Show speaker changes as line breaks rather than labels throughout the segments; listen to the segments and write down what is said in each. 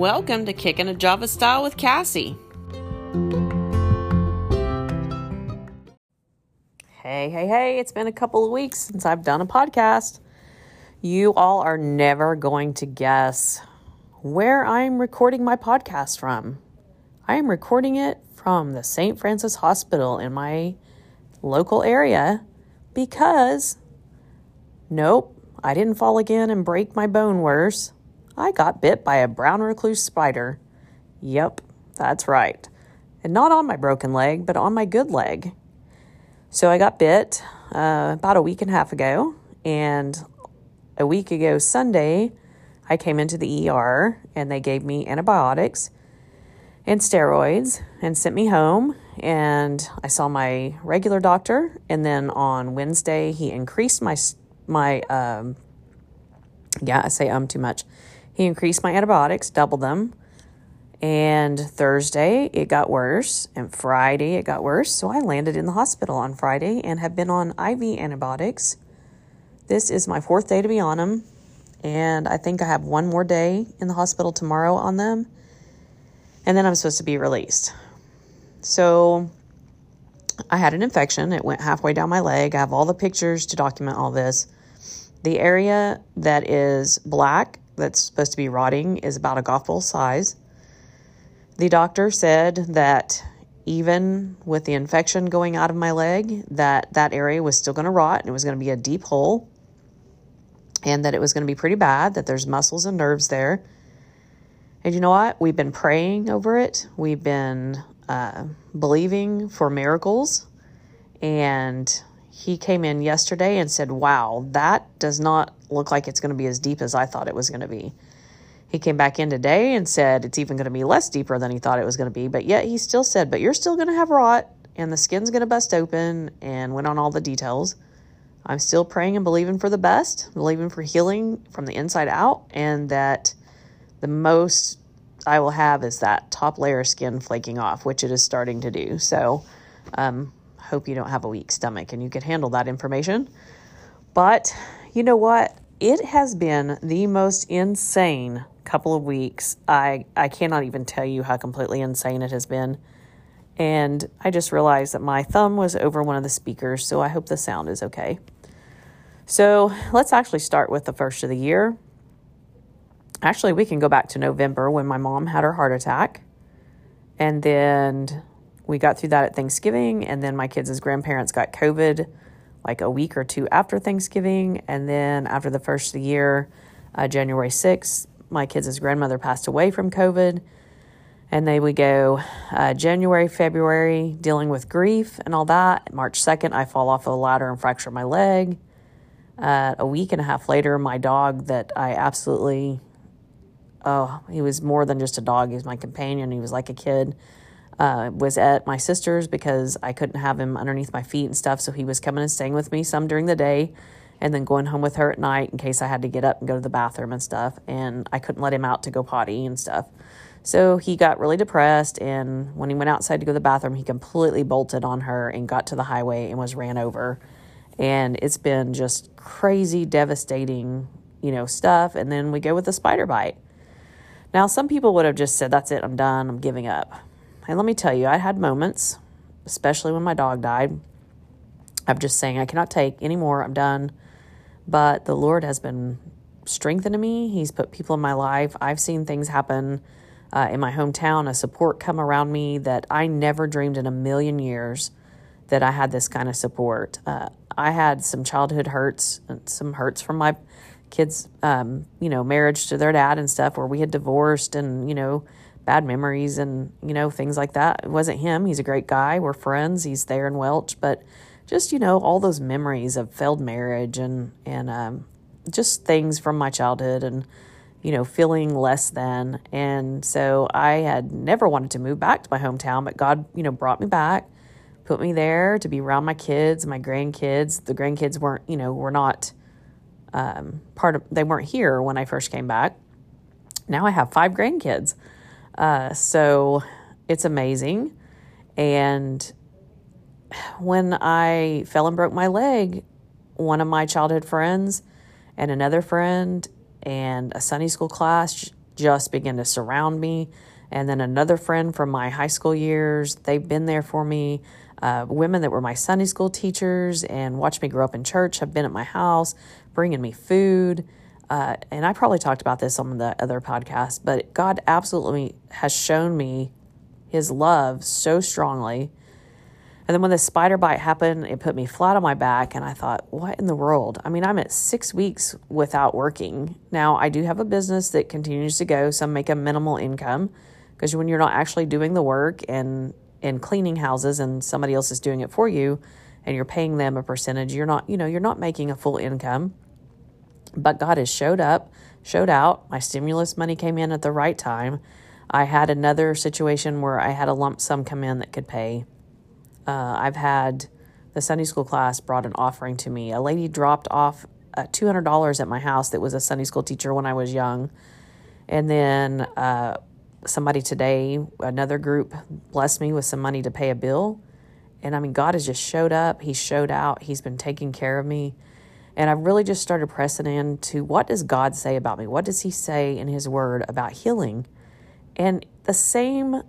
welcome to Kicking a Java Style with Cassie. Hey, hey, hey, it's been a couple of weeks since I've done a podcast. You all are never going to guess where I'm recording my podcast from. I am recording it from the St. Francis Hospital in my local area because, nope, I didn't fall again and break my bone worse. I got bit by a brown recluse spider. Yep, that's right. And not on my broken leg, but on my good leg. So I got bit uh, about a week and a half ago. And a week ago, Sunday, I came into the ER and they gave me antibiotics and steroids and sent me home. And I saw my regular doctor. And then on Wednesday, he increased my, my um, yeah, I say um too much. He increased my antibiotics, doubled them. And Thursday it got worse, and Friday it got worse. So I landed in the hospital on Friday and have been on IV antibiotics. This is my fourth day to be on them, and I think I have one more day in the hospital tomorrow on them, and then I'm supposed to be released. So I had an infection. It went halfway down my leg. I have all the pictures to document all this. The area that is black that's supposed to be rotting is about a golf ball size. The doctor said that even with the infection going out of my leg, that that area was still going to rot and it was going to be a deep hole and that it was going to be pretty bad, that there's muscles and nerves there. And you know what? We've been praying over it. We've been uh, believing for miracles. And he came in yesterday and said, Wow, that does not look like it's going to be as deep as I thought it was going to be. He came back in today and said it's even going to be less deeper than he thought it was going to be. But yet he still said, But you're still going to have rot and the skin's going to bust open and went on all the details. I'm still praying and believing for the best, believing for healing from the inside out, and that the most I will have is that top layer skin flaking off, which it is starting to do. So, um, hope you don't have a weak stomach and you can handle that information. But you know what? It has been the most insane couple of weeks. I, I cannot even tell you how completely insane it has been. And I just realized that my thumb was over one of the speakers, so I hope the sound is okay. So let's actually start with the first of the year. Actually, we can go back to November when my mom had her heart attack. And then we got through that at Thanksgiving, and then my kids' grandparents got COVID like a week or two after Thanksgiving. And then after the first of the year, uh, January 6th, my kids' grandmother passed away from COVID. And then we go uh, January, February, dealing with grief and all that. March 2nd, I fall off a ladder and fracture my leg. Uh, a week and a half later, my dog that I absolutely, oh, he was more than just a dog. He was my companion. He was like a kid uh, was at my sister's because I couldn't have him underneath my feet and stuff. So he was coming and staying with me some during the day and then going home with her at night in case I had to get up and go to the bathroom and stuff. And I couldn't let him out to go potty and stuff. So he got really depressed. And when he went outside to go to the bathroom, he completely bolted on her and got to the highway and was ran over. And it's been just crazy, devastating, you know, stuff. And then we go with the spider bite. Now, some people would have just said, That's it, I'm done, I'm giving up. And let me tell you, I had moments, especially when my dog died, I'm just saying, I cannot take anymore, I'm done. But the Lord has been strengthening me. He's put people in my life. I've seen things happen uh, in my hometown, a support come around me that I never dreamed in a million years that I had this kind of support. Uh, I had some childhood hurts, some hurts from my kids, um, you know, marriage to their dad and stuff, where we had divorced and, you know, bad memories and, you know, things like that. It wasn't him. He's a great guy. We're friends. He's there in Welch, but just, you know, all those memories of failed marriage and, and, um, just things from my childhood and, you know, feeling less than. And so I had never wanted to move back to my hometown, but God, you know, brought me back, put me there to be around my kids, my grandkids. The grandkids weren't, you know, were not um, part of, they weren't here when I first came back. Now I have five grandkids. Uh, so it's amazing. And when I fell and broke my leg, one of my childhood friends and another friend and a Sunday school class just begin to surround me. And then another friend from my high school years, they've been there for me. Uh, women that were my Sunday school teachers and watched me grow up in church have been at my house, bringing me food. Uh, and I probably talked about this on the other podcast, but God absolutely has shown me his love so strongly. And then when the spider bite happened, it put me flat on my back. And I thought, what in the world? I mean, I'm at six weeks without working. Now, I do have a business that continues to go. Some make a minimal income because when you're not actually doing the work and, and cleaning houses and somebody else is doing it for you and you're paying them a percentage, you're not, you know, you're not making a full income. But God has showed up, showed out. My stimulus money came in at the right time I had another situation where I had a lump sum come in that could pay. Uh, I've had the Sunday school class brought an offering to me. A lady dropped off uh, $200 at my house that was a Sunday school teacher when I was young. And then uh, somebody today, another group, blessed me with some money to pay a bill. And I mean, God has just showed up. He showed out. He's been taking care of me. And I've really just started pressing into what does God say about me? What does He say in His Word about healing? And the same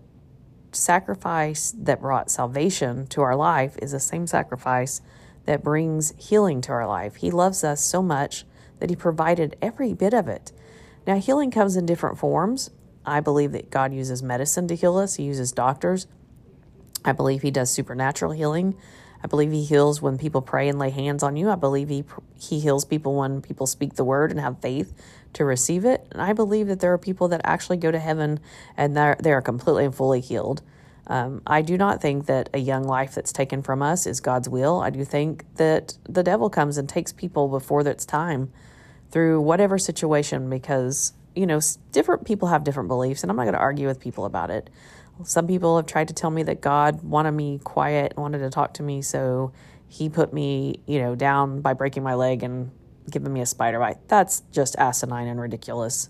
sacrifice that brought salvation to our life is the same sacrifice that brings healing to our life. He loves us so much that He provided every bit of it. Now, healing comes in different forms. I believe that God uses medicine to heal us, He uses doctors. I believe He does supernatural healing. I believe He heals when people pray and lay hands on you. I believe He, he heals people when people speak the word and have faith to receive it. And I believe that there are people that actually go to heaven and they're, they are completely and fully healed. Um, I do not think that a young life that's taken from us is God's will. I do think that the devil comes and takes people before it's time through whatever situation because, you know, different people have different beliefs, and I'm not going to argue with people about it. Some people have tried to tell me that God wanted me quiet, and wanted to talk to me, so he put me, you know, down by breaking my leg and giving me a spider bite. That's just asinine and ridiculous.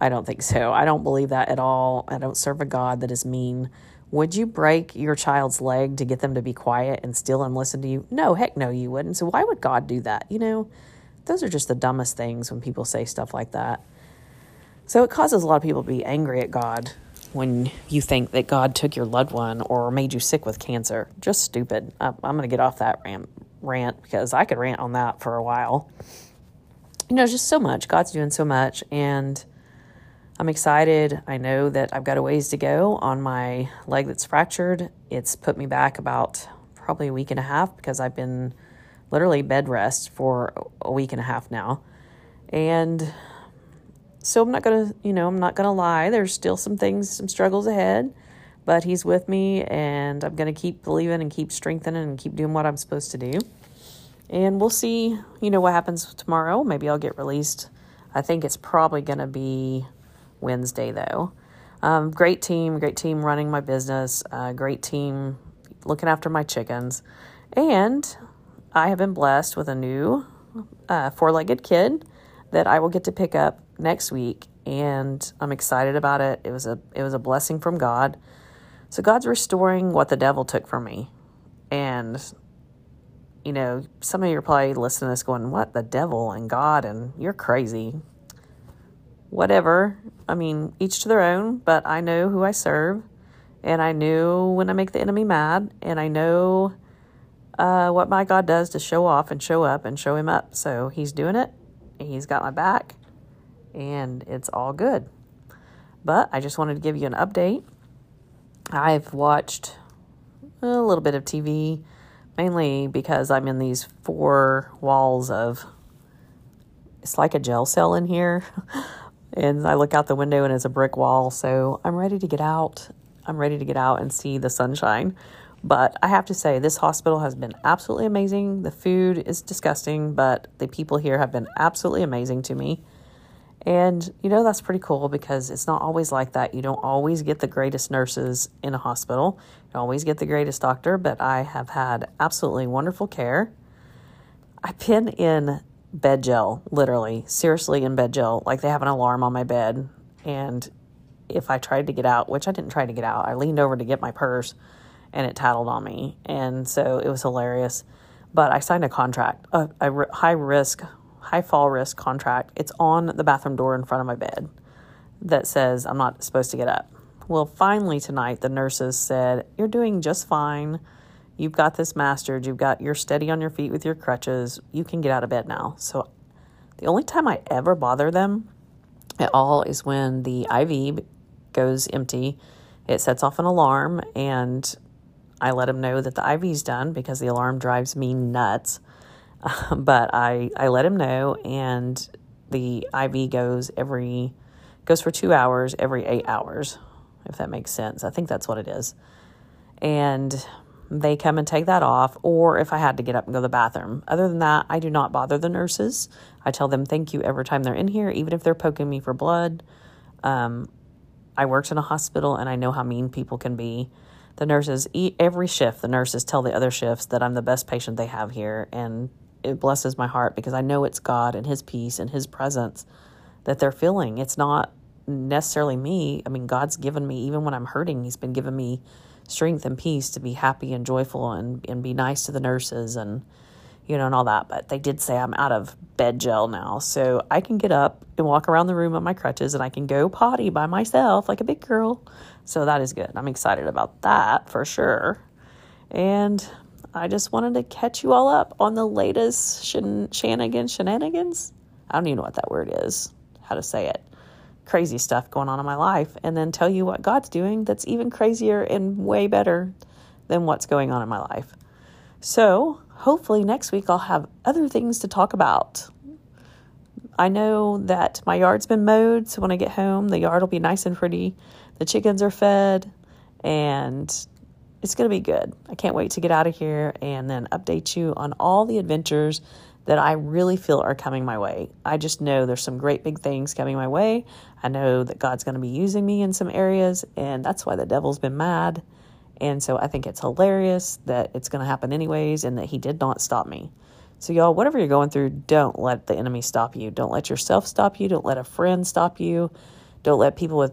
I don't think so. I don't believe that at all. I don't serve a God that is mean. Would you break your child's leg to get them to be quiet and still and listen to you? No, heck no, you wouldn't. So why would God do that? You know, those are just the dumbest things when people say stuff like that. So it causes a lot of people to be angry at God when you think that God took your loved one or made you sick with cancer. Just stupid. I'm, going to get off that rant rant because I could rant on that for a while. You know, just so much. God's doing so much. And I'm excited. I know that I've got a ways to go on my leg that's fractured. It's put me back about probably a week and a half because I've been literally bed rest for a week and a half now. And so I'm not going to, you know, I'm not going to lie. There's still some things, some struggles ahead but he's with me and I'm going to keep believing and keep strengthening and keep doing what I'm supposed to do. And we'll see, you know, what happens tomorrow. Maybe I'll get released. I think it's probably going to be Wednesday, though. Um, great team, great team running my business, uh, great team looking after my chickens. And I have been blessed with a new uh, four legged kid that I will get to pick up next week. And I'm excited about it. It was a it was a blessing from God. So God's restoring what the devil took from me. And, you know, some of you are probably listening to this going, What? The devil and God, and you're crazy. Whatever. I mean, each to their own, but I know who I serve. And I knew when I make the enemy mad. And I know uh, what my God does to show off and show up and show him up. So he's doing it. He's got my back. And it's all good. But I just wanted to give you an update I've watched a little bit of TV, mainly because I'm in these four walls of it's like a jail cell in here. and I look out the window and it's a brick wall. So I'm ready to get out. I'm ready to get out and see the sunshine. But I have to say, this hospital has been absolutely amazing. The food is disgusting, but the people here have been absolutely amazing to me. And, you know, that's pretty cool because it's not always like that. You don't always get the greatest nurses in a hospital, you don't always get the greatest doctor, but I have had absolutely wonderful care. I've been in bed gel, literally, seriously in bed gel. Like they have an alarm on my bed. And if I tried to get out, which I didn't try to get out, I leaned over to get my purse and it tattled on me. And so it was hilarious. But I signed a contract, a, a high risk high fall risk contract. It's on the bathroom door in front of my bed. that says I'm not supposed to get up. Well, finally tonight, the nurses said, You're doing just fine. You've got this mastered. You've got, you're steady on your feet with your crutches. You can get out of bed now. So the only time I ever bother them at all is when the IV goes empty. It sets off an alarm, and I let them know that the IV's done because the alarm drives me nuts. but I, I let him know, and the IV goes every goes for two hours every eight hours, if that makes sense. I think that's what it is. And they come and take that off, or if I had to get up and go to the bathroom. Other than that, I do not bother the nurses. I tell them thank you every time they're in here, even if they're poking me for blood. Um, I worked in a hospital and I know how mean people can be. The nurses, every shift, the nurses tell the other shifts that I'm the best patient they have here. And it blesses my heart because I know it's God and His peace and His presence that they're feeling. It's not necessarily me. I mean, God's given me, even when I'm hurting, He's been giving me strength and peace to be happy and joyful and, and be nice to the nurses and, you know, and all that. But they did say I'm out of bed gel now. So I can get up and walk around the room on my crutches and I can go potty by myself like a big girl. So that is good. I'm excited about that for sure. And I just wanted to catch you all up on the latest shen- shenanigans, shenanigans. I don't even know what that word is, how to say it crazy stuff going on in my life and then tell you what God's doing that's even crazier and way better than what's going on in my life. So, hopefully, next week I'll have other things to talk about. I know that my yard's been mowed, so when I get home, the yard will be nice and pretty. The chickens are fed, and it's going to be good. I can't wait to get out of here and then update you on all the adventures that I really feel are coming my way. I just know there's some great big things coming my way. I know that God's going to be using me in some areas, and that's why the devil's been mad. And so I think it's hilarious that it's going to happen anyways and that he did not stop me. So, y'all, whatever you're going through, don't let the enemy stop you. Don't let yourself stop you. Don't let a friend stop you. Don't let people with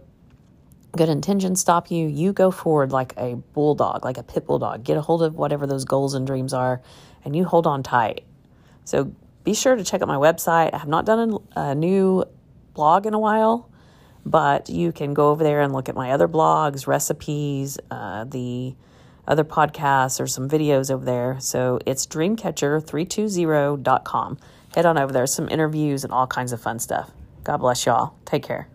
good intentions stop you. You go forward like a bulldog, like a pit bulldog. Get a hold of whatever those goals and dreams are, and you hold on tight. So be sure to check out my website. I have not done a, a new blog in a while, but you can go over there and look at my other blogs, recipes, uh, the other podcasts, or some videos over there. So it's dreamcatcher320.com. Head on over there, some interviews and all kinds of fun stuff. God bless y'all. Take care.